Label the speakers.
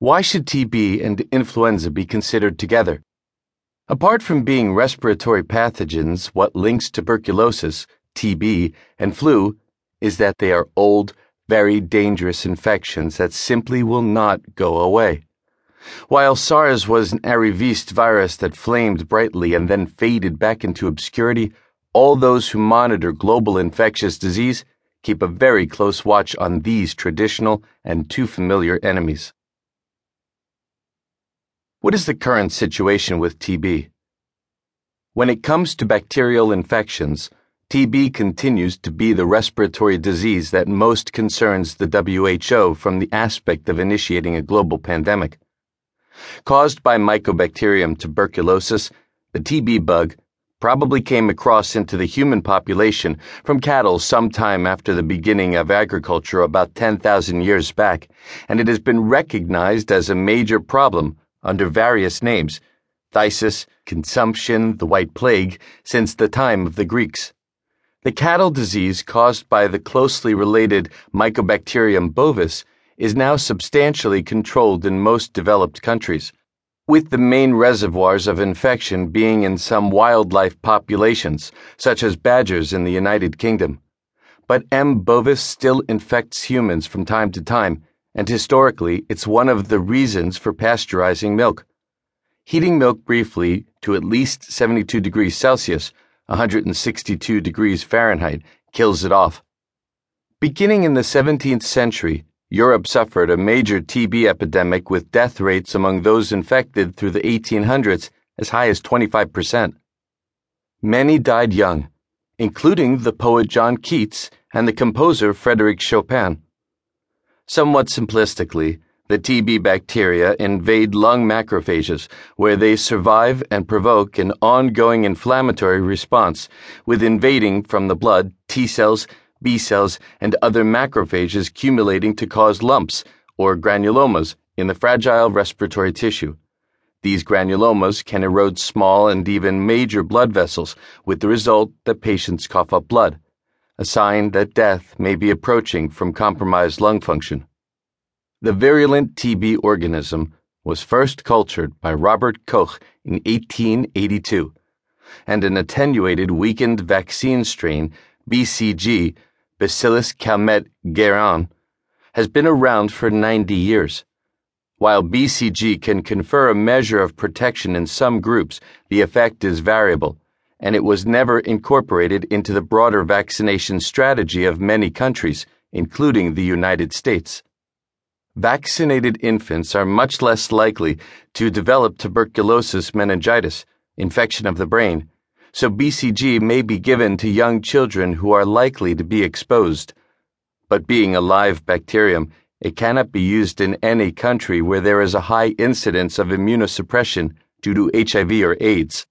Speaker 1: Why should TB and influenza be considered together? Apart from being respiratory pathogens, what links tuberculosis, TB, and flu is that they are old, very dangerous infections that simply will not go away. While SARS was an arriviste virus that flamed brightly and then faded back into obscurity, all those who monitor global infectious disease keep a very close watch on these traditional and too familiar enemies. What is the current situation with TB? When it comes to bacterial infections, TB continues to be the respiratory disease that most concerns the WHO from the aspect of initiating a global pandemic. Caused by Mycobacterium tuberculosis, the TB bug probably came across into the human population from cattle sometime after the beginning of agriculture about 10,000 years back, and it has been recognized as a major problem under various names phthisis, consumption, the White Plague since the time of the Greeks. The cattle disease caused by the closely related Mycobacterium bovis is now substantially controlled in most developed countries, with the main reservoirs of infection being in some wildlife populations, such as badgers in the United Kingdom. But M. bovis still infects humans from time to time and historically, it's one of the reasons for pasteurizing milk. Heating milk briefly to at least 72 degrees Celsius, 162 degrees Fahrenheit, kills it off. Beginning in the 17th century, Europe suffered a major TB epidemic with death rates among those infected through the 1800s as high as 25%. Many died young, including the poet John Keats and the composer Frederic Chopin. Somewhat simplistically, the TB bacteria invade lung macrophages, where they survive and provoke an ongoing inflammatory response, with invading from the blood T cells, B cells, and other macrophages accumulating to cause lumps, or granulomas, in the fragile respiratory tissue. These granulomas can erode small and even major blood vessels, with the result that patients cough up blood a sign that death may be approaching from compromised lung function. The virulent TB organism was first cultured by Robert Koch in 1882, and an attenuated weakened vaccine strain, BCG, Bacillus calmette guerin, has been around for 90 years. While BCG can confer a measure of protection in some groups, the effect is variable and it was never incorporated into the broader vaccination strategy of many countries, including the United States. Vaccinated infants are much less likely to develop tuberculosis meningitis, infection of the brain, so BCG may be given to young children who are likely to be exposed. But being a live bacterium, it cannot be used in any country where there is a high incidence of immunosuppression due to HIV or AIDS.